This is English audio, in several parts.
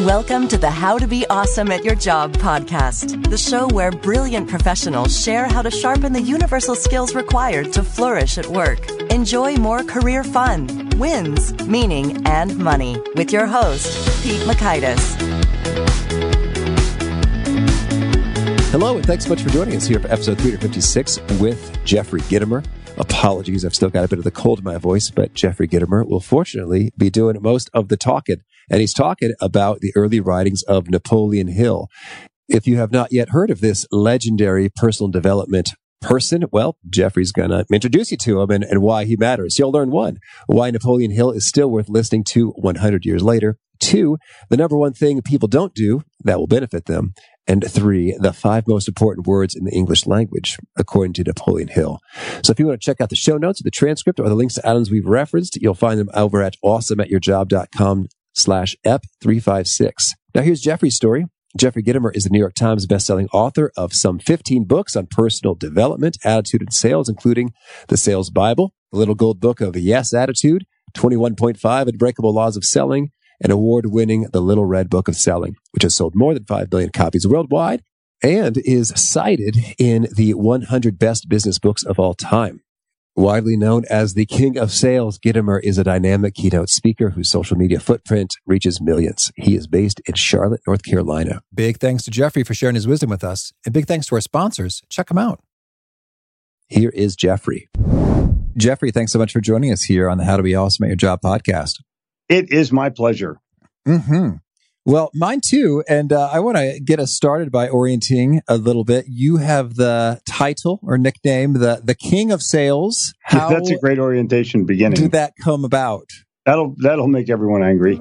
Welcome to the How to Be Awesome at Your Job podcast, the show where brilliant professionals share how to sharpen the universal skills required to flourish at work. Enjoy more career fun, wins, meaning, and money with your host, Pete Mockaitis. Hello, and thanks so much for joining us here for episode 356 with Jeffrey Gitomer. Apologies, I've still got a bit of the cold in my voice, but Jeffrey Gitomer will fortunately be doing most of the talking. And he's talking about the early writings of Napoleon Hill. If you have not yet heard of this legendary personal development person, well, Jeffrey's going to introduce you to him and, and why he matters. You'll learn one, why Napoleon Hill is still worth listening to 100 years later. Two, the number one thing people don't do that will benefit them. And three, the five most important words in the English language, according to Napoleon Hill. So if you want to check out the show notes, the transcript, or the links to items we've referenced, you'll find them over at awesomeatyourjob.com slash ep356. Now here's Jeffrey's story. Jeffrey Gitomer is the New York Times bestselling author of some 15 books on personal development, attitude, and sales, including The Sales Bible, The Little Gold Book of Yes Attitude, 21.5 Unbreakable Laws of Selling, and award winning The Little Red Book of Selling, which has sold more than 5 billion copies worldwide and is cited in the 100 best business books of all time. Widely known as the king of sales, Gitomer is a dynamic keynote speaker whose social media footprint reaches millions. He is based in Charlotte, North Carolina. Big thanks to Jeffrey for sharing his wisdom with us. And big thanks to our sponsors. Check them out. Here is Jeffrey. Jeffrey, thanks so much for joining us here on the How to Be Awesome at Your Job podcast. It is my pleasure. hmm Well, mine too. And uh, I want to get us started by orienting a little bit. You have the title or nickname, the the King of Sales. How That's a great orientation beginning. How did that come about? That'll that'll make everyone angry.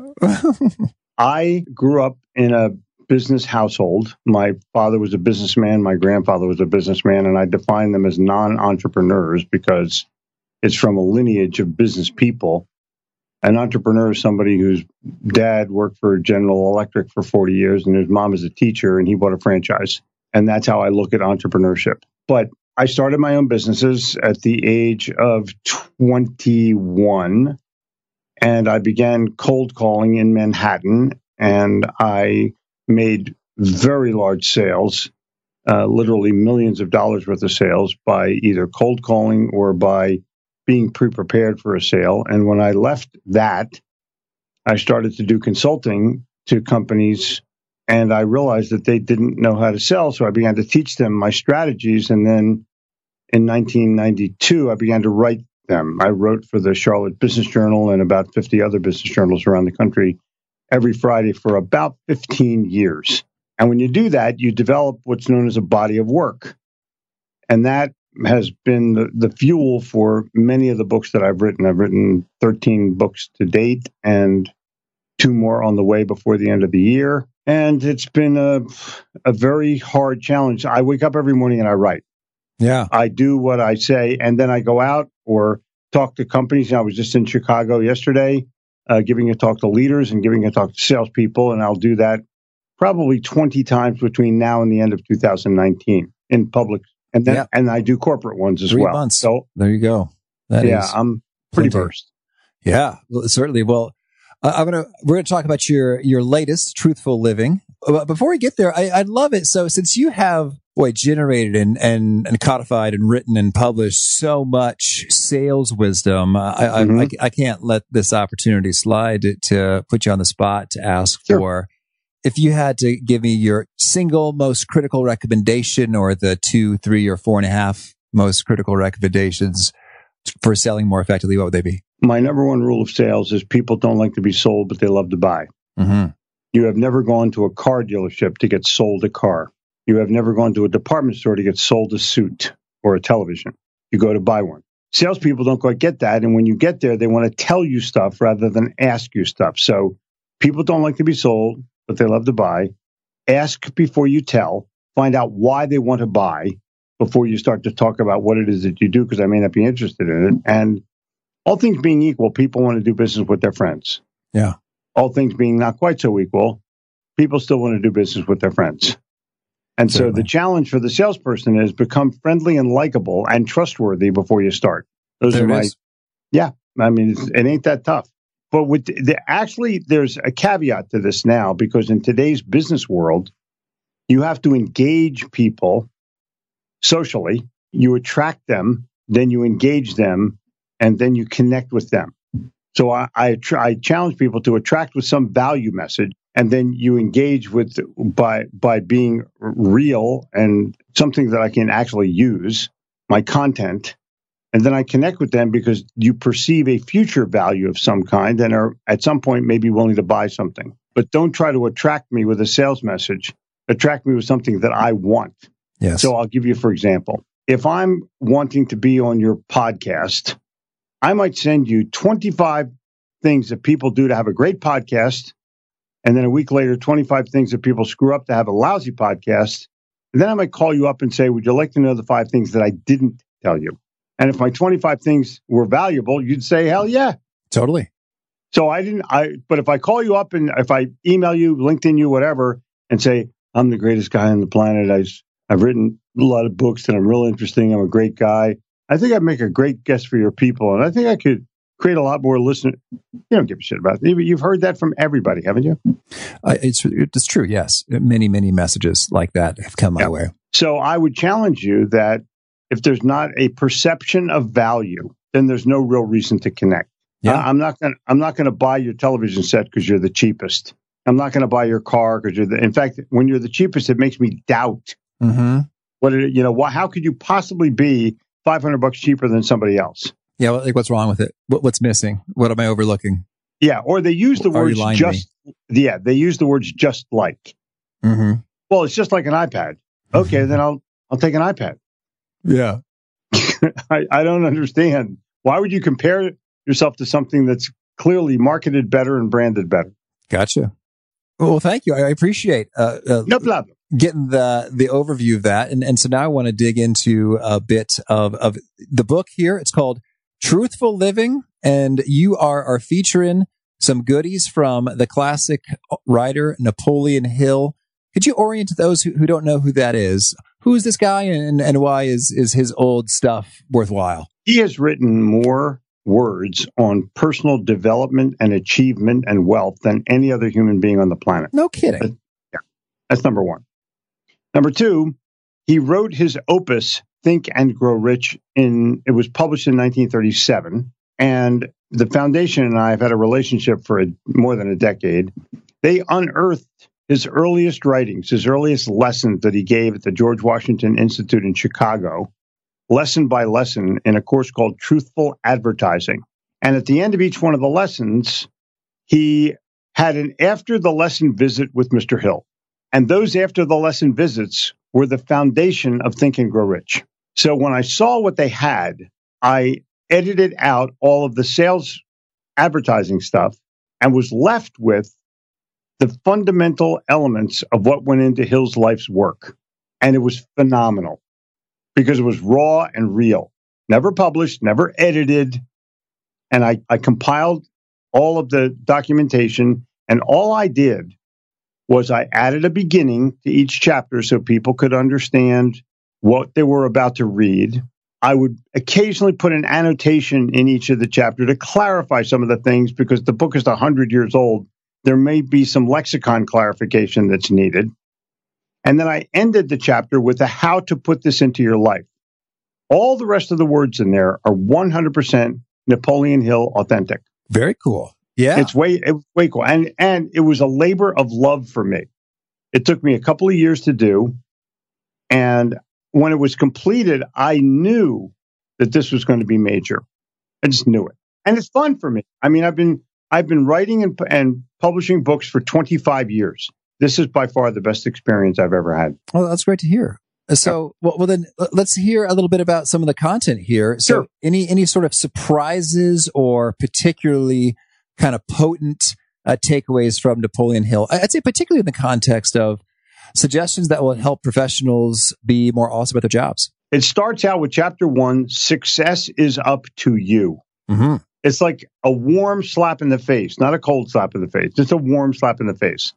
I grew up in a business household. My father was a businessman, my grandfather was a businessman, and I define them as non-entrepreneurs because it's from a lineage of business people. An entrepreneur is somebody whose dad worked for General Electric for 40 years and his mom is a teacher and he bought a franchise. And that's how I look at entrepreneurship. But I started my own businesses at the age of 21 and I began cold calling in Manhattan and I made very large sales, uh, literally millions of dollars worth of sales by either cold calling or by being pre prepared for a sale. And when I left that, I started to do consulting to companies and I realized that they didn't know how to sell. So I began to teach them my strategies. And then in 1992, I began to write them. I wrote for the Charlotte Business Journal and about 50 other business journals around the country every Friday for about 15 years. And when you do that, you develop what's known as a body of work. And that has been the, the fuel for many of the books that I've written. I've written 13 books to date and two more on the way before the end of the year. And it's been a, a very hard challenge. I wake up every morning and I write. Yeah. I do what I say, and then I go out or talk to companies. I was just in Chicago yesterday, uh, giving a talk to leaders and giving a talk to salespeople, and I'll do that probably 20 times between now and the end of 2019 in public. And then, Yeah. and I do corporate ones as Three well. months. So, There you go. That yeah, I'm pretty plenty. versed. Yeah, well, certainly. Well, I- I'm gonna we're gonna talk about your your latest truthful living. But before we get there, I, I'd love it. So since you have boy generated and, and and codified and written and published so much sales wisdom, I, I, I, Mhm. I can't let this opportunity slide to, to put you on the spot to ask Sure. for. If you had to give me your single most critical recommendation, or the two, three, or four and a half most critical recommendations for selling more effectively, what would they be? My number one rule of sales is people don't like to be sold, but they love to buy. Mm-hmm. You have never gone to a car dealership to get sold a car. You have never gone to a department store to get sold a suit or a television. You go to buy one. Salespeople don't quite get that. And when you get there, they want to tell you stuff rather than ask you stuff. So people don't like to be sold, but they love to buy. Ask before you tell. Find out why they want to buy before you start to talk about what it is that you do, because I may not be interested in it. And all things being equal, people want to do business with their friends. Yeah. All things being not quite so equal, people still want to do business with their friends. And so the challenge for the salesperson is become friendly and likable and trustworthy before you start. Those There are my, is. I mean, it's, it ain't that tough. But with the, actually, there's a caveat to this now because in today's business world, you have to engage people socially. You attract them, then you engage them, and then you connect with them. So I, I, I challenge people to attract with some value message, and then you engage with by by being real and something that I can actually use my content, and then I connect with them because you perceive a future value of some kind and are at some point maybe willing to buy something. But don't try to attract me with a sales message. Attract me with something that I want. Yes. So I'll give you, for example, if I'm wanting to be on your podcast I might send you 25 things that people do to have a great podcast. And then a week later, 25 things that people screw up to have a lousy podcast. And then I might call you up and say, Would you like to know the five things that I didn't tell you? And if my 25 things were valuable, you'd say, Hell yeah. Totally. So I didn't, I, but if I call you up and if I email you, LinkedIn you, whatever, and say, I'm the greatest guy on the planet, I, I've written a lot of books and I'm real interesting, I'm a great guy, I think I'd make a great guest for your people, and I think I could create a lot more listeners. You don't give a shit about it. You've heard that from everybody, haven't you? Uh, it's it's true. Yes, many many messages like that have come my yeah. way. So I would challenge you that if there's not a perception of value, then there's no real reason to connect. Yeah. I'm not going. I'm not going to buy your television set because you're the cheapest. I'm not going to buy your car because you're the. In fact, when you're the cheapest, it makes me doubt mm-hmm. what it. You know, what, how could you possibly be 500 bucks cheaper than somebody else. Yeah, like what's wrong with it? What, what's missing? What am I overlooking? Yeah, or they use the words just. Yeah, they use the words just like. Mm-hmm. Well, it's just like an iPad. Okay, mm-hmm. then I'll I'll take an iPad. Yeah, I, I don't understand. Why would you compare yourself to something that's clearly marketed better and branded better? Gotcha. Well, thank you. I appreciate. Uh, uh, no problem getting the the overview of that, and and so now I want to dig into a bit of of the book here. It's called Truthful Living, and you are are featuring some goodies from the classic writer Napoleon Hill. Could you orient those who, who don't know who that is? Who is this guy, and and why is is his old stuff worthwhile? He has written more words on personal development and achievement and wealth than any other human being on the planet. No kidding. yeah, that's number one. Number two, he wrote his opus, Think and Grow Rich, in it was published in 1937. And the foundation and I have had a relationship for a, more than a decade. They unearthed his earliest writings, his earliest lessons that he gave at the George Washington Institute in Chicago, lesson by lesson, in a course called Truthful Advertising. And at the end of each one of the lessons, he had an after the lesson visit with Mr. Hill. And those after the lesson visits were the foundation of Think and Grow Rich. So when I saw what they had, I edited out all of the sales advertising stuff and was left with the fundamental elements of what went into Hill's life's work. And it was phenomenal because it was raw and real, never published, never edited. And I, I compiled all of the documentation, and all I did was I added a beginning to each chapter so people could understand what they were about to read. I would occasionally put an annotation in each of the chapter to clarify some of the things because the book is 100 years old. There may be some lexicon clarification that's needed. And then I ended the chapter with a how to put this into your life. All the rest of the words in there are 100% Napoleon Hill authentic. Very cool. Yeah. It's way, it was way cool. And, and it was a labor of love for me. It took me a couple of years to do. And when it was completed, I knew that this was going to be major. I just knew it. And it's fun for me. I mean, I've been, I've been writing and, and publishing books for 25 years. This is by far the best experience I've ever had. Well, that's great to hear. So, well, well, then let's hear a little bit about some of the content here. So, sure. any any sort of surprises or particularly kind of potent uh, takeaways from Napoleon Hill. I'd say particularly in the context of suggestions that will help professionals be more awesome at their jobs. It starts out with chapter one success is up to you. Mm-hmm. It's like a warm slap in the face, not a cold slap in the face, just a warm slap in the face.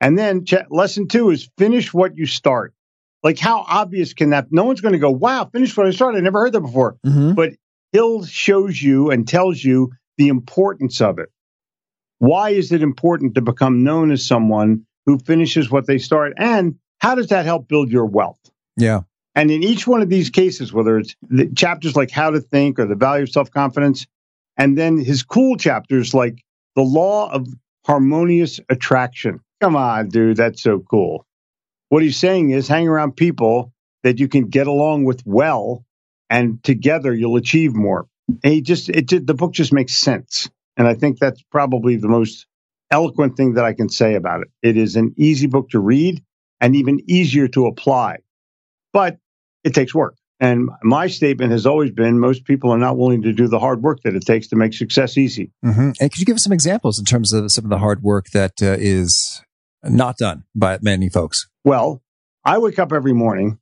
And then ch- lesson two is finish what you start. Like, how obvious can that? No one's going to go, wow, finish what I started. I never heard that before. Mm-hmm. But Hill shows you and tells you the importance of it. Why is it important to become known as someone who finishes what they start? And how does that help build your wealth? Yeah. And in each one of these cases, whether it's the chapters like How to Think or The Value of Self Confidence, and then his cool chapters like The Law of Harmonious Attraction. Come on, dude, that's so cool. What he's saying is hang around people that you can get along with well, and together you'll achieve more. And he just, it did, the book just makes sense. And I think that's probably the most eloquent thing that I can say about it. It is an easy book to read and even easier to apply, but it takes work. And my statement has always been most people are not willing to do the hard work that it takes to make success easy. Mm-hmm. And could you give us some examples in terms of some of the hard work that uh, is not done by many folks? Well, I wake up every morning,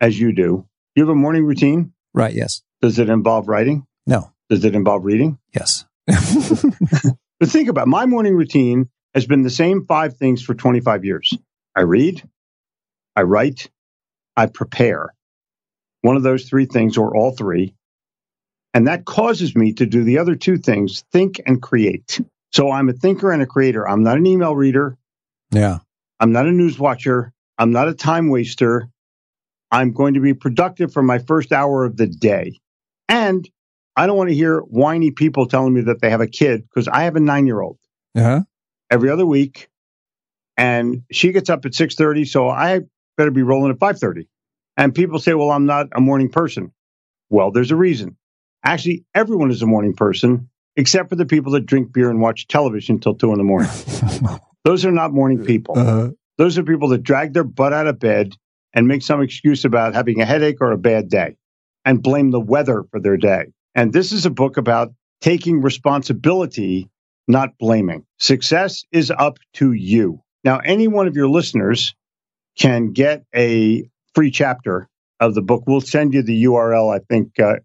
as you do. You have a morning routine? Right, yes. Does it involve writing? No. Does it involve reading? Yes. but think about it. my morning routine has been the same five things for 25 years. I read, I write, I prepare. One of those three things, or all three. And that causes me to do the other two things think and create. So I'm a thinker and a creator. I'm not an email reader. Yeah. I'm not a news watcher. I'm not a time waster. I'm going to be productive for my first hour of the day. And I don't want to hear whiny people telling me that they have a kid because I have a nine year old uh-huh. every other week. And she gets up at 6.30, so I better be rolling at 5.30. And people say, well, I'm not a morning person. Well, there's a reason. Actually, everyone is a morning person, except for the people that drink beer and watch television till 2 in the morning. Those are not morning people. Uh-huh. Those are people that drag their butt out of bed and make some excuse about having a headache or a bad day and blame the weather for their day. And this is a book about taking responsibility, not blaming. Success is up to you. Now, any one of your listeners can get a free chapter of the book. We'll send you the URL. I think, uh,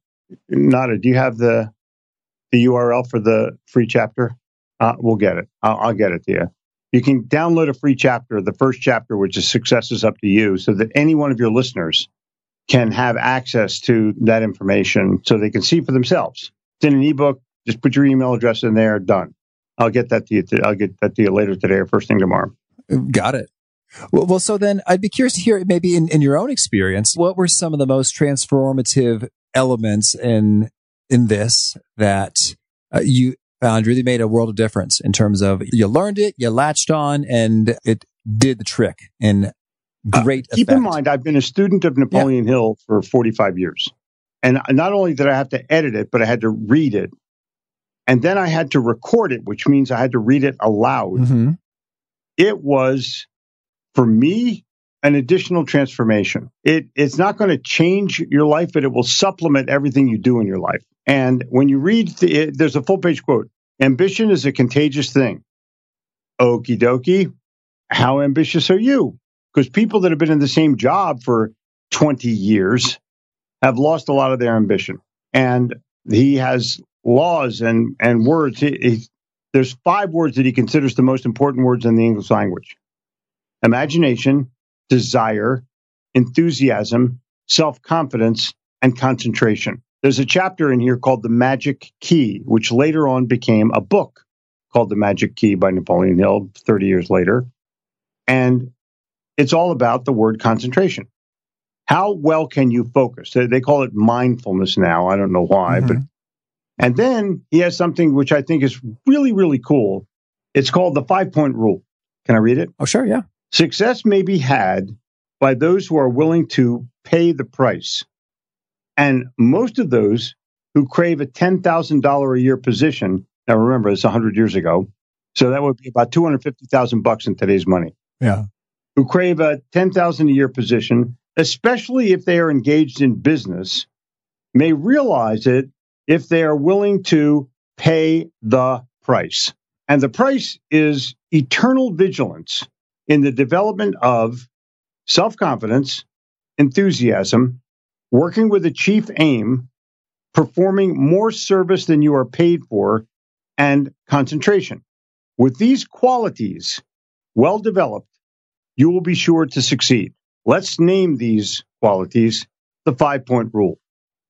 Nada, do you have the the URL for the free chapter? Uh, we'll get it. I'll, I'll get it to you. You can download a free chapter, the first chapter, which is Success is Up to You, so that any one of your listeners can have access to that information so they can see for themselves. It's in an ebook. Just put your email address in there. Done. I'll get that to you. I'll get that to you later today or first thing tomorrow. Got it. Well, well, so then I'd be curious to hear maybe in, in your own experience, what were some of the most transformative elements in in this that uh, you found really made a world of difference in terms of you learned it, you latched on, and it did the trick in uh, great. Uh, keep in mind, I've been a student of Napoleon yeah. Hill for 45 years. And not only did I have to edit it, but I had to read it. And then I had to record it, which means I had to read it aloud. Mm-hmm. It was, for me, an additional transformation. It, it's not going to change your life, but it will supplement everything you do in your life. And when you read, the, it, there's a full page quote Ambition is a contagious thing. Okie dokie. How ambitious are you? because people that have been in the same job for 20 years have lost a lot of their ambition. And he has laws and, and words. He, he, there's five words that he considers the most important words in the English language imagination, desire, enthusiasm, self confidence, and concentration. There's a chapter in here called The Magic Key, which later on became a book called The Magic Key by Napoleon Hill 30 years later. And it's all about the word concentration. How well can you focus? They call it mindfulness now. I don't know why, mm-hmm. but and then he has something which I think is really, really cool. It's called the five point rule. Can I read it? Oh, sure. Yeah. Success may be had by those who are willing to pay the price. And most of those who crave a $10,000 a year position, now remember, it's 100 years ago. So that would be about 250,000 bucks in today's money. Yeah who crave a 10,000 a year position, especially if they are engaged in business, may realize it if they are willing to pay the price. And the price is eternal vigilance in the development of self confidence, enthusiasm, working with a chief aim, performing more service than you are paid for, and concentration. With these qualities well developed, you will be sure to succeed. Let's name these qualities the five point rule.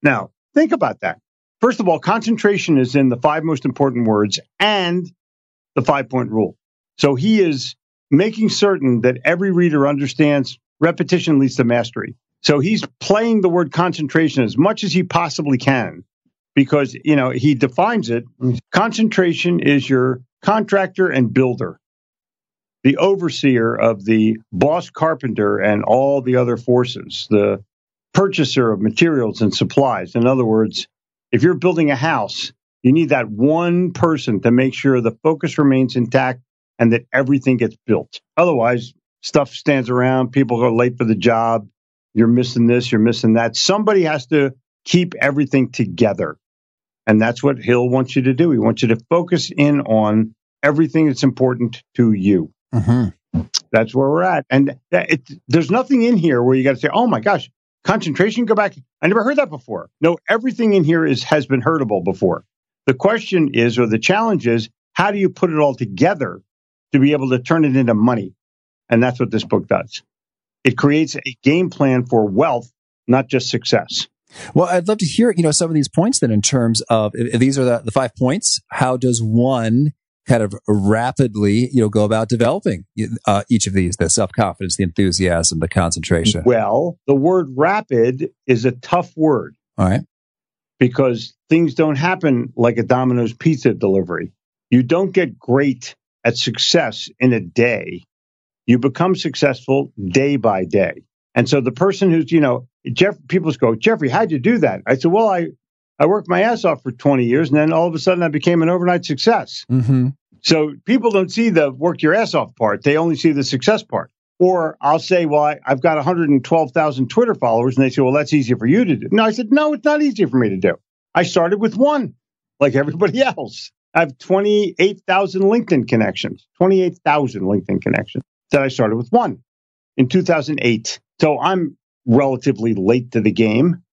Now, think about that. First of all, concentration is in the five most important words, and the five point rule. So he is making certain that every reader understands repetition leads to mastery. So he's playing the word concentration as much as he possibly can because, you know, he defines it. Concentration is your contractor and builder, the overseer of the boss carpenter and all the other forces, the purchaser of materials and supplies. In other words, if you're building a house, you need that one person to make sure the focus remains intact and that everything gets built. Otherwise, stuff stands around, people are late for the job, you're missing this, you're missing that. Somebody has to keep everything together. And that's what Hill wants you to do. He wants you to focus in on everything that's important to you. Mm-hmm. That's where we're at. And it, there's nothing in here where you got to say, oh my gosh, concentration, go back. I never heard that before. No, everything in here is has been heardable before. The question is, or the challenge is, how do you put it all together to be able to turn it into money? And that's what this book does. It creates a game plan for wealth, not just success. Well, I'd love to hear, you know, some of these points then in terms of these are the, the five points, how does one kind of rapidly, you know, go about developing uh, each of these, the self-confidence, the enthusiasm, the concentration? Well, the word rapid is a tough word. All right. Because things don't happen like a Domino's pizza delivery. You don't get great at success in a day. You become successful day by day. And so the person who's, you know, Jeff, people go, Jeffrey, how'd you do that? I said, well, I, I worked my ass off for 20 years and then all of a sudden I became an overnight success. Mm-hmm. So people don't see the work your ass off part. They only see the success part. Or I'll say, well, I, have got 112,000 Twitter followers. And they say, well, that's easy for you to do. No, I said, no, it's not easy for me to do. I started with one, like everybody else. I have 28,000 LinkedIn connections, 28,000 LinkedIn connections that I started with one in 2008. So I'm relatively late to the game.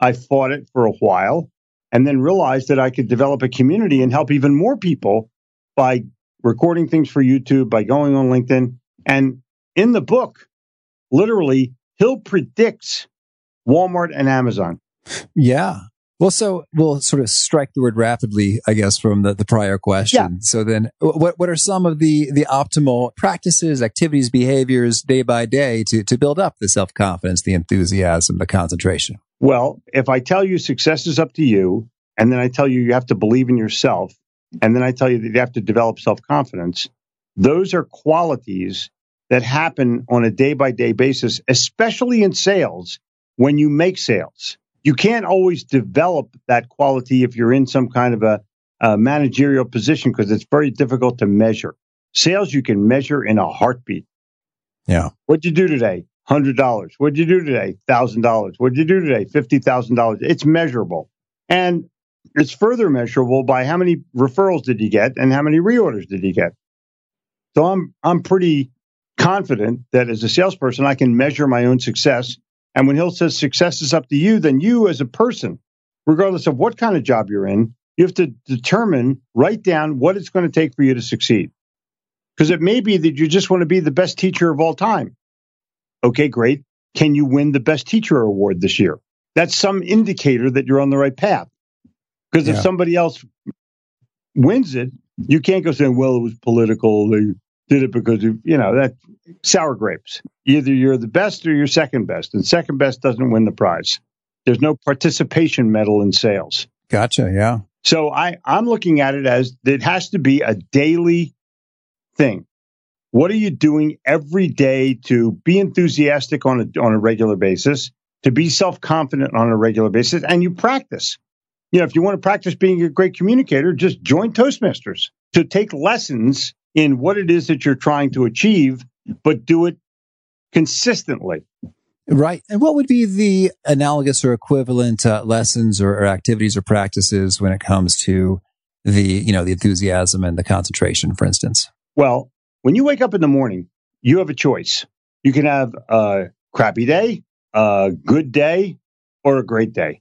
I fought it for a while and then realized that I could develop a community and help even more people by recording things for YouTube, by going on LinkedIn. And in the book, literally, Hill predicts Walmart and Amazon. Yeah. Well, so we'll sort of strike the word rapidly, I guess, from the, the prior question. Yeah. So then what, what are some of the, the optimal practices, activities, behaviors day by day to, to build up the self confidence, the enthusiasm, the concentration? Well, if I tell you success is up to you, and then I tell you you have to believe in yourself, and then I tell you that you have to develop self confidence, those are qualities that happen on a day by day basis, especially in sales when you make sales you can't always develop that quality if you're in some kind of a, a managerial position because it's very difficult to measure. Sales you can measure in a heartbeat. Yeah. What'd you do today? Hundred dollars. What'd you do today? Thousand dollars. What'd you do today? Fifty thousand dollars. It's measurable, and it's further measurable by how many referrals did you get and how many reorders did you get. So I'm I'm pretty confident that as a salesperson I can measure my own success and when Hill says success is up to you, then you as a person, regardless of what kind of job you're in, you have to determine, write down what it's going to take for you to succeed. Because it may be that you just want to be the best teacher of all time. Okay, great. Can you win the best teacher award this year? That's some indicator that you're on the right path. Because yeah. if somebody else wins it, you can't go saying, well, it was political. They did it because of, you know, that sour grapes. Either you're the best or you're second best, and second best doesn't win the prize. There's no participation medal in sales. Gotcha. Yeah. So I, I'm looking at it as it has to be a daily thing. What are you doing every day to be enthusiastic on a, on a regular basis, to be self confident on a regular basis, and you practice? You know, if you want to practice being a great communicator, just join Toastmasters to take lessons in what it is that you're trying to achieve, but do it consistently. Right. And what would be the analogous or equivalent uh, lessons or, or, activities or practices when it comes to the, you know, the enthusiasm and the concentration, for instance? Well, when you wake up in the morning, you have a choice. You can have a crappy day, a good day, or a great day.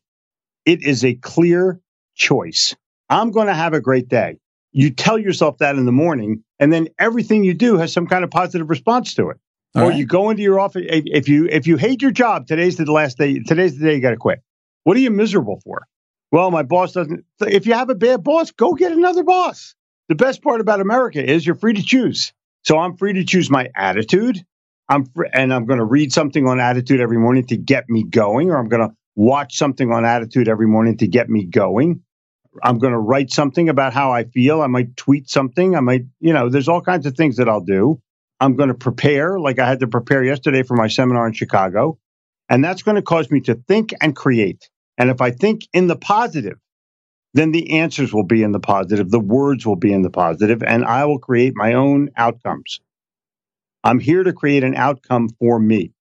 It is a clear choice. I'm going to have a great day. You tell yourself that in the morning, and then everything you do has some kind of positive response to it. All or right. you go into your office if you if you hate your job, today's the last day. Today's the day you got to quit. What are you miserable for? Well, my boss doesn't. If you have a bad boss, go get another boss. the best part about America is you're free to choose. So I'm free to choose my attitude. I'm fr- and I'm going to read something on attitude every morning to get me going, or I'm going to watch something on attitude every morning to get me going. I'm going to write something about how I feel. I might tweet something. I might, you know, there's all kinds of things that I'll do. I'm going to prepare, like I had to prepare yesterday for my seminar in Chicago. And that's going to cause me to think and create. And if I think in the positive, then the answers will be in the positive, the words will be in the positive, and I will create my own outcomes. I'm here to create an outcome for me.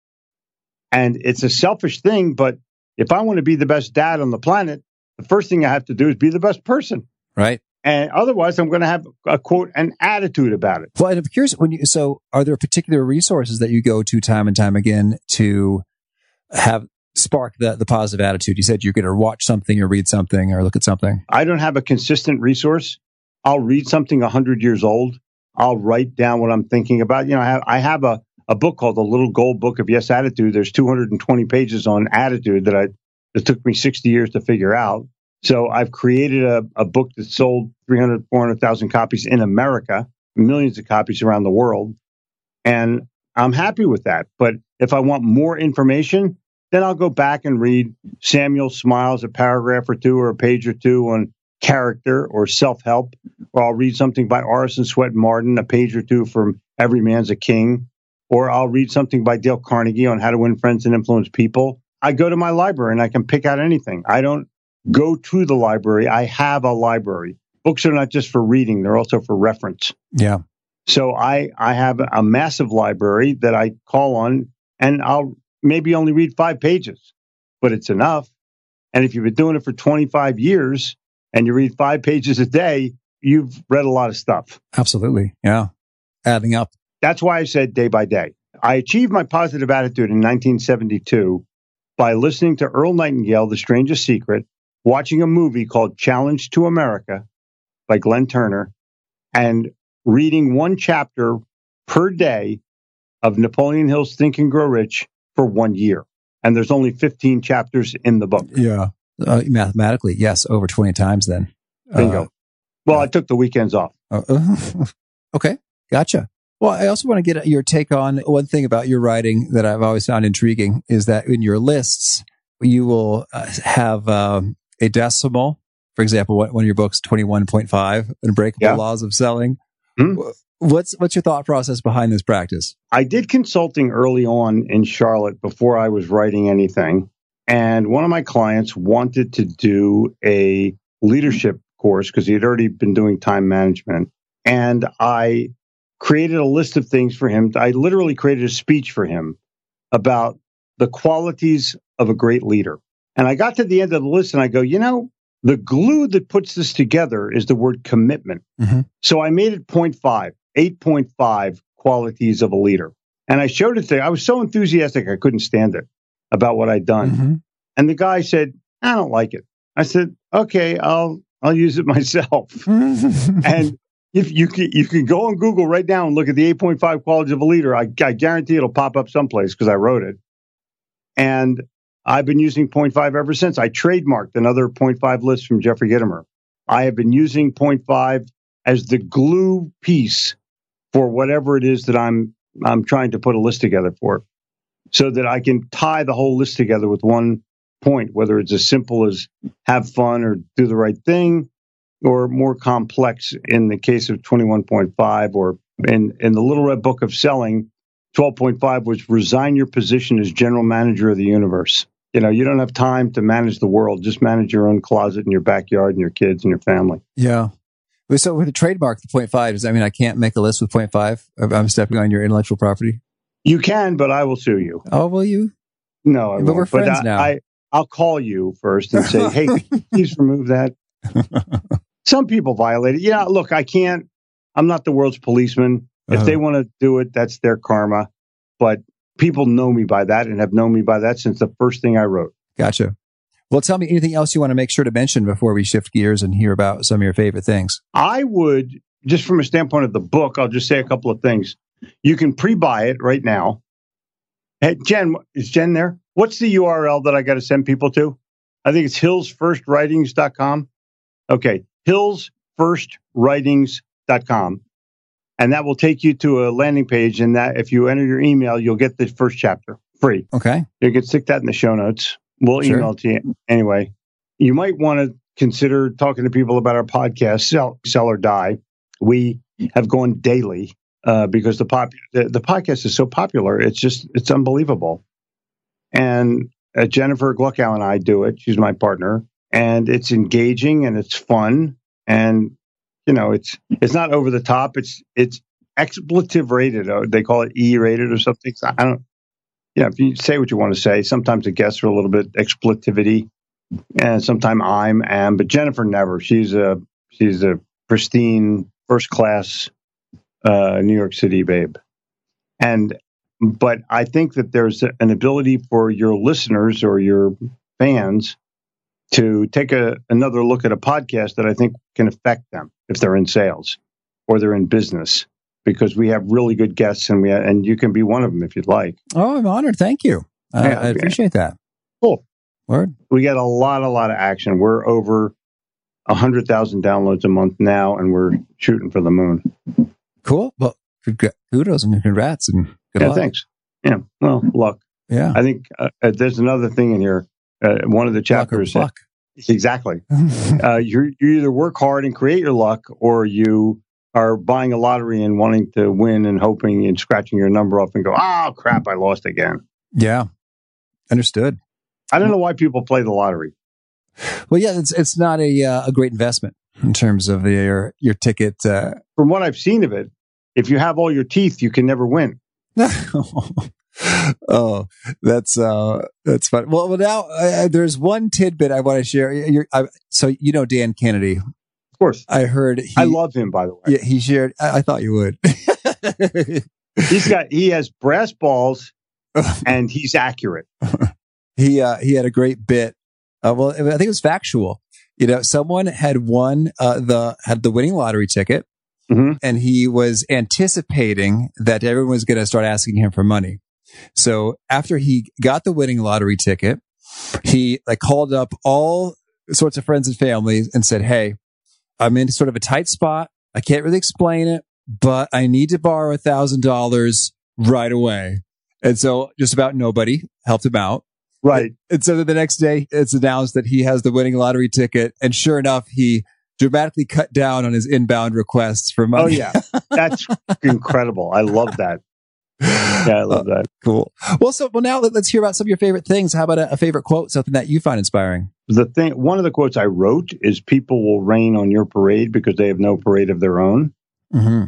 And it's a selfish thing, but if I want to be the best dad on the planet, the first thing I have to do is be the best person. Right. And otherwise, I'm going to have a quote, an attitude about it. Well, and I'm curious when you, so are there particular resources that you go to time and time again to have spark the, the positive attitude? You said you're going to watch something or read something or look at something. I don't have a consistent resource. I'll read something 100 years old. I'll write down what I'm thinking about. You know, I have, I have a, a book called The Little Gold Book of Yes Attitude. There's 220 pages on attitude that I, it took me 60 years to figure out. So I've created a, a book that sold 300, 400,000 copies in America, millions of copies around the world. And I'm happy with that. But if I want more information, then I'll go back and read Samuel Smiles, a paragraph or two or a page or two on character or self help, or I'll read something by Orison Swett Marden, a page or two from Every Man's a King, or I'll read something by Dale Carnegie on how to win friends and influence people. I go to my library and I can pick out anything. I don't go to the library. I have a library. Books are not just for reading, they're also for reference. Yeah. So I, I have a massive library that I call on and I'll maybe only read five pages, but it's enough. And if you've been doing it for 25 years and you read five pages a day, you've read a lot of stuff. Absolutely. Yeah. Adding up. That's why I said day by day. I achieved my positive attitude in 1972 by listening to Earl Nightingale, The Strangest Secret, watching a movie called Challenge to America by Glenn Turner, and reading one chapter per day of Napoleon Hill's Think and Grow Rich for one year. And there's only 15 chapters in the book. Yeah. Uh, mathematically, yes, over 20 times then. Bingo. Uh, well, I took the weekends off. Uh, okay. Gotcha. Well, I also want to get your take on one thing about your writing that I've always found intriguing is that in your lists, you will uh, have um, a decimal. For example, one of your books, 21.5, Unbreakable yeah. Laws of Selling. Hmm? What's what's your thought process behind this practice? I did consulting early on in Charlotte before I was writing anything, and one of my clients wanted to do a leadership course because he had already been doing time management, and I created a list of things for him. I literally created a speech for him about the qualities of a great leader. And I got to the end of the list and I go, you know, the glue that puts this together is the word commitment. Mm-hmm. So I made it 0.5, 8.5 qualities of a leader. And I showed it to him. I was so enthusiastic I couldn't stand it about what I'd done. Mm-hmm. And the guy said, I don't like it. I said, okay, I'll I'll use it myself. and if you can, you can go on Google right now and look at the 8.5 quality of a leader. I, I guarantee it'll pop up someplace because I wrote it. And I've been using 0.5 ever since. I trademarked another 0.5 list from Jeffrey Gitomer. I have been using 0.5 as the glue piece for whatever it is that I'm I'm trying to put a list together for, so that I can tie the whole list together with one point, whether it's as simple as have fun or do the right thing, or more complex in the case of 21.5 or in, in the Little Red Book of Selling, 12.5 was resign your position as general manager of the universe you know, you don't have time to manage the world. Just manage your own closet and your backyard and your kids and your family. Yeah. So with a trademark, the 0.5, does that mean I can't make a list with 0.5? I'm stepping on your intellectual property? You can, but I will sue you. Oh, will you? No, I but won't. we're friends but now. I, I'll call you first and say, hey, please remove that. Some people violate it. Yeah, look, I can't, I'm not the world's policeman. If uh-huh. they want to do it, that's their karma. But people know me by that and have known me by that since the first thing I wrote. Gotcha. Well, tell me anything else you want to make sure to mention before we shift gears and hear about some of your favorite things. I would, just from a standpoint of the book, I'll just say a couple of things. You can pre buy it right now. Hey, Jen, is Jen there? What's the URL that I got to send people to? I think it's hillsfirstwritings.com. Okay, hillsfirstwritings.com com, and that will take you to a landing page. And that if you enter your email, you'll get the first chapter free. Okay. You can stick that in the show notes. We'll Sure. email it to you anyway. You might want to consider talking to people about our podcast, Sell, Sell or Die. We have gone daily uh, because the, pop, the the podcast is so popular. It's just it's unbelievable. And uh, Jennifer Gluckow and I do it. She's my partner, and it's engaging and it's fun, and you know it's it's not over the top. It's it's expletive rated. Or they call it E rated or something. So I don't. Yeah, if you say what you want to say, sometimes the guests are a little bit expletivity, and sometimes I'm am, but Jennifer never. She's a she's a pristine, first class uh, New York City babe, and but I think that there's an ability for your listeners or your fans to take a, another look at a podcast that I think can affect them if they're in sales or they're in business because we have really good guests and we and you can be one of them if you'd like. Oh, I'm honored. Thank you. Uh, Yeah, I appreciate that. Cool. Word. We get a lot, a lot of action. We're over a hundred thousand downloads a month now, and we're shooting for the moon. Cool. Well, kudos and congrats and good yeah, luck. thanks. Yeah, well, luck. Yeah. I think uh, uh, there's another thing in here. Uh, one of the Luck chapters. pluck. exactly. Uh, you you either work hard and create your luck, or you are buying a lottery and wanting to win and hoping and scratching your number off and go, oh crap, I lost again. yeah. Understood. I don't know why people play the lottery. Well, yeah, it's it's not a uh, a great investment in terms of your your ticket. Uh, From what I've seen of it, if you have all your teeth, you can never win. oh, that's uh, that's fun. Well, well now uh, there's one tidbit I want to share. You're, I, so you know Dan Kennedy. Of course, I heard he, I love him. By the way, yeah, he shared. I, I thought you would. he's got he has brass balls and he's accurate. he uh, he had a great bit. Uh, well, I think it was factual. You know, someone had won uh, the had the winning lottery ticket, Mhm. and he was anticipating that everyone was going to start asking him for money. So after he got the winning lottery ticket, he like called up all sorts of friends and family and said, "Hey, I'm in sort of a tight spot. I can't really explain it, but I need to borrow a thousand dollars right away." And so just about nobody helped him out. Right. And so then the next day, it's announced that he has the winning lottery ticket. And sure enough, he dramatically cut down on his inbound requests for money. Oh yeah, that's incredible. I love that. Yeah, I love that. cool. Well, so well now let- let's hear about some of your favorite things. How about a, a favorite quote, something that you find inspiring? The thing, one of the quotes I wrote is "People will rain on your parade because they have no parade of their own." Mm-hmm.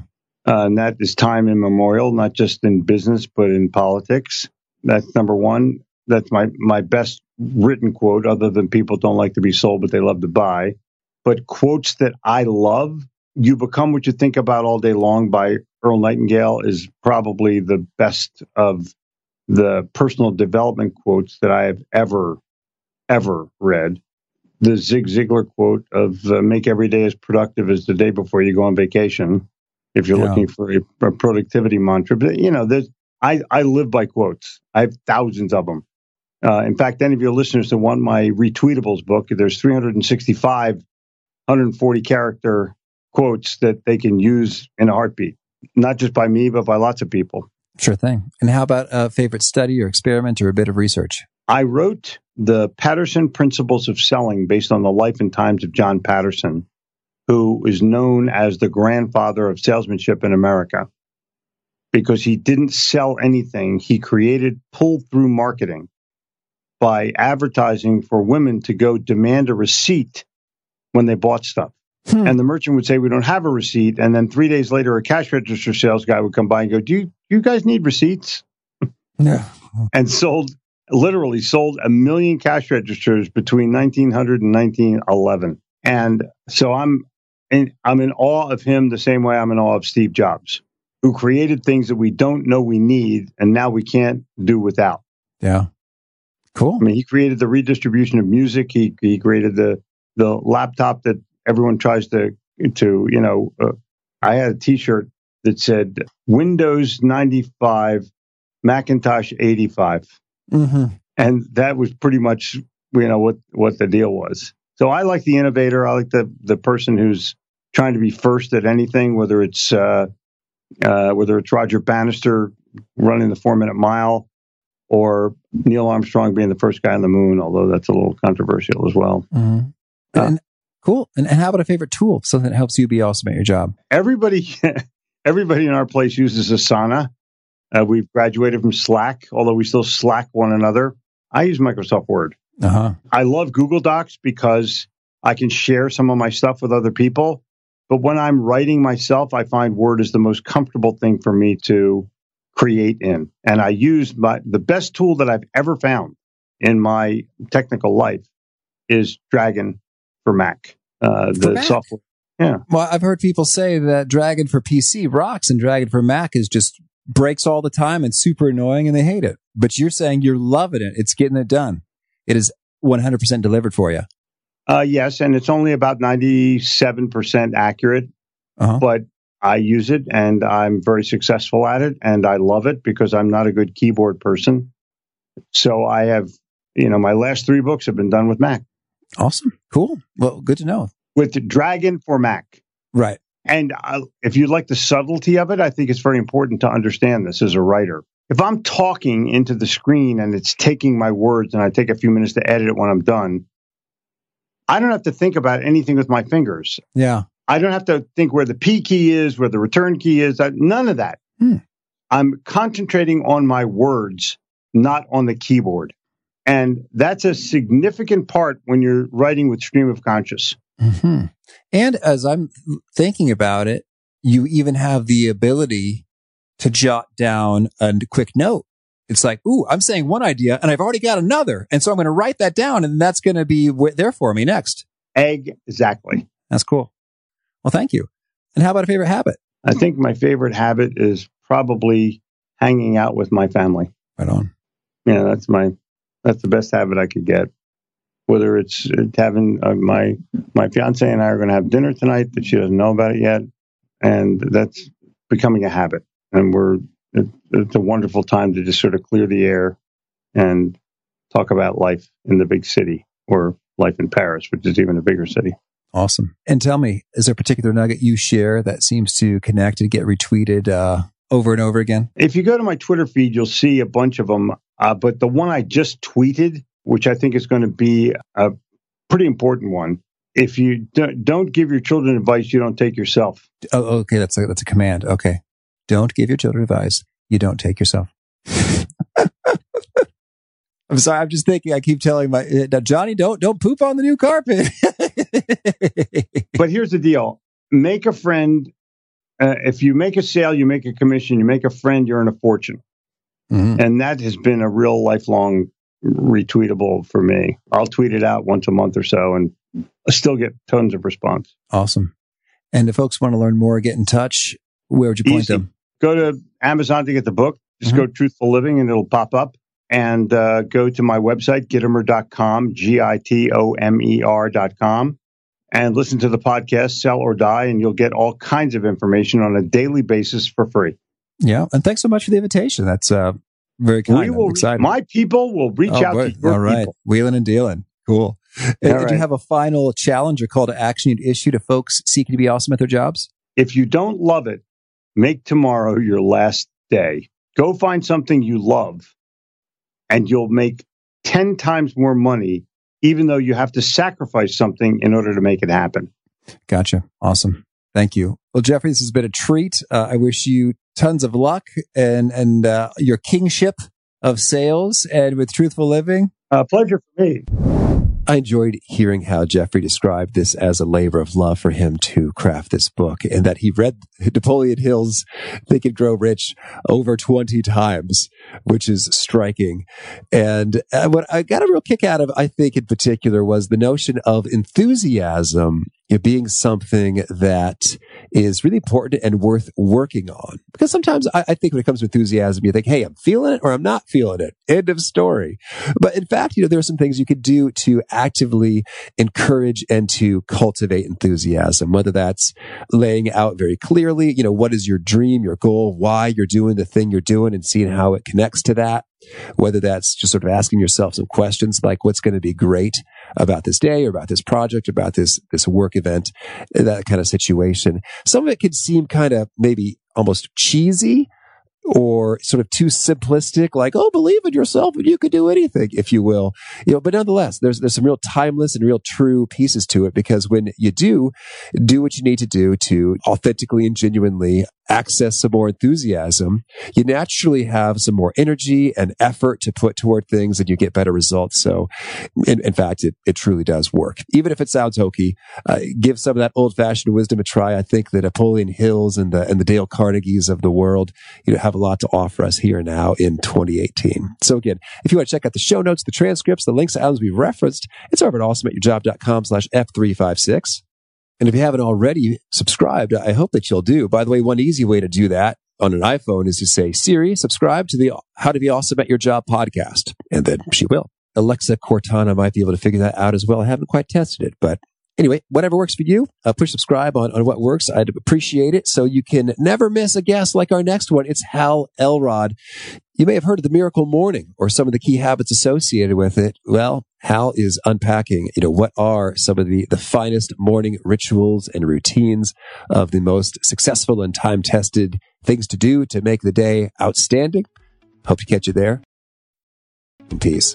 Uh, and that is time immemorial, not just in business but in politics. That's number one. That's my my best written quote, other than people don't like to be sold, but they love to buy. But quotes that I love, "You become what you think about all day long" by Earl Nightingale is probably the best of the personal development quotes that I have ever ever read. The Zig Ziglar quote of uh, "Make every day as productive as the day before you go on vacation." if you're Yeah. looking for a, a productivity mantra. But you know, there's I I live by quotes. I have thousands of them. Uh, in fact, any of your listeners that want my retweetables book, there's 365, 140 character quotes that they can use in a heartbeat, not just by me, but by lots of people. Sure thing. And how about a favorite study or experiment or a bit of research? I wrote the Patterson Principles of Selling based on the life and times of John Patterson, who is known as the grandfather of salesmanship in America because he didn't sell anything. He created pull through marketing by advertising for women to go demand a receipt when they bought stuff. Hmm. And the merchant would say, We don't have a receipt. And then three days later, a cash register sales guy would come by and go, Do you, you guys need receipts? Yeah. and sold literally sold a million cash registers between 1900 and 1911 and so i'm in, i'm in awe of him the same way i'm in awe of steve jobs who created things that we don't know we need and now we can't do without Yeah. Cool. i mean he created the redistribution of music he, he created the the laptop that everyone tries to to you know uh, i had a t-shirt that said windows 95 macintosh 85 Mm-hmm. and that was pretty much you know what what the deal was. So I like the innovator. I like the the person who's trying to be first at anything, whether it's uh, uh, whether it's Roger Bannister running the four minute mile or Neil Armstrong being the first guy on the moon, although that's a little controversial as well. Mm-hmm. Uh, and, cool. And, and how about a favorite tool, something that helps you be awesome at your job? Everybody, everybody in our place uses Asana. Uh, we've graduated from Slack, although we still Slack one another. I use Microsoft Word. Uh-huh. I love Google Docs because I can share some of my stuff with other people. But when I'm writing myself, I find Word is the most comfortable thing for me to create in. And I use my, the best tool that I've ever found in my technical life is Dragon for Mac. Uh, the software. Yeah. Well, I've heard people say that Dragon for PC rocks and Dragon for Mac is just breaks all the time and super annoying and they hate it. But you're saying you're loving it. It's getting it done. It is 100% delivered for you. Uh, yes. And it's only about 97% accurate, Uh-huh. but I use it and I'm very successful at it and I love it because I'm not a good keyboard person. So I have, you know, my last three books have been done with Mac, Awesome. Cool. Well, good to know. with Dragon for Mac. Right. And I, if you like the subtlety of it, I think it's very important to understand this as a writer. If I'm talking into the screen and it's taking my words and I take a few minutes to edit it when I'm done, I don't have to think about anything with my fingers. Yeah. I don't have to think where the P key is, where the return key is, that- none of that. Hmm. I'm concentrating on my words, not on the keyboard. And that's a significant part when you're writing with stream of conscious. hmm And as I'm thinking about it, you even have the ability to jot down a quick note. It's like, ooh, I'm saying one idea and I've already got another. And so I'm going to write that down and that's going to be there for me next. Exactly. That's cool. Well, thank you. And how about a favorite habit? I think my favorite habit is probably hanging out with my family. Right on. Yeah, that's my that's the best habit I could get. Whether it's having uh, my my fiance and I are going to have dinner tonight that she doesn't know about it yet, and that's becoming a habit. And we're it, it's a wonderful time to just sort of clear the air and talk about life in the big city or life in Paris, which is even a bigger city. Awesome. And tell me, is there a particular nugget you share that seems to connect and get retweeted uh, over and over again? If you go to my Twitter feed, you'll see a bunch of them. Uh, but the one I just tweeted, which I think is going to be a pretty important one, if you don't, don't give your children advice, you don't take yourself. Oh, okay. That's a, that's a command. Okay. Don't give your children advice. You don't take yourself. I'm sorry. I'm just thinking. I keep telling my now, Johnny, don't don't poop on the new carpet. But here's the deal: make a friend. Uh, if you make a sale, you make a commission. You make a friend, you earn a fortune, Mhm. and that has been a real lifelong retweetable for me. I'll tweet it out once a month or so, and I still get tons of response. Awesome. And if folks want to learn more, get in touch. Where would you point Easy. them? go to Amazon to get the book. Just Mm-hmm. go Truthful Living and it'll pop up. And uh, go to my website, gitomer.com, G I T O M E R.com, and listen to the podcast, Sell or Die, and you'll get all kinds of information on a daily basis for free. Yeah. And thanks so much for the invitation. That's uh, very kind. we will, excited. my people will reach Oh, out good. to your All right. people. Wheeling and dealing. Cool. Did you have a final challenge or call to action you'd issue to folks seeking to be awesome at their jobs? If you don't love it, make tomorrow your last day. Go find something you love, and you'll make 10 times more money, even though you have to sacrifice something in order to make it happen. Gotcha. Awesome. Thank you. Well, Jeffrey, this has been a treat. Uh, I wish you tons of luck and and uh, your kingship of sales and with truthful living. Uh, pleasure for me. I enjoyed hearing how Jeffrey described this as a labor of love for him to craft this book and that he read Napoleon Hill's Think and Grow Rich over 20 times, which is striking. And uh, what I got a real kick out of, I think in particular, was the notion of enthusiasm being something that is really important and worth working on. Because sometimes I, I think when it comes to enthusiasm, you think, hey, I'm feeling it or I'm not feeling it. End of story. But in fact, you know, there are some things you could do to actively encourage and to cultivate enthusiasm, whether that's laying out very clearly, you know, what is your dream, your goal, why you're doing the thing you're doing and seeing how it connects to that. Whether that's just sort of asking yourself some questions like what's going to be great about this day or about this project, about this, this work event, that kind of situation. Some of it could seem kind of maybe almost cheesy or sort of too simplistic, like, oh, believe in yourself and you can do anything, if you will. You know, but nonetheless, there's there's some real timeless and real true pieces to it because when you do do what you need to do to authentically and genuinely access some more enthusiasm, you naturally have some more energy and effort to put toward things and you get better results. So, in, in fact, it, it truly does work. Even if it sounds hokey, uh, give some of that old fashioned wisdom a try. I think the Napoleon Hills and the, and the Dale Carnegies of the world, you know, have a lot to offer us here now in 2018. So again, if you want to check out the show notes, the transcripts, the links to items we've referenced, it's over at awesomeatyourjob.com slash F356. And if you haven't already subscribed, I hope that you'll do. By the way, one easy way to do that on an iPhone is to say, Siri, subscribe to the How to Be Awesome at Your Job podcast. And then she will. Alexa Cortana might be able to figure that out as well. I haven't quite tested it, but anyway, whatever works for you, uh, push subscribe on, on what works. I'd appreciate it. So you can never miss a guest like our next one. It's Hal Elrod. You may have heard of the miracle morning or some of the key habits associated with it. Well, Hal is unpacking, you know, what are some of the, the finest morning rituals and routines of the most successful and time tested things to do to make the day outstanding. Hope to catch you there. Peace.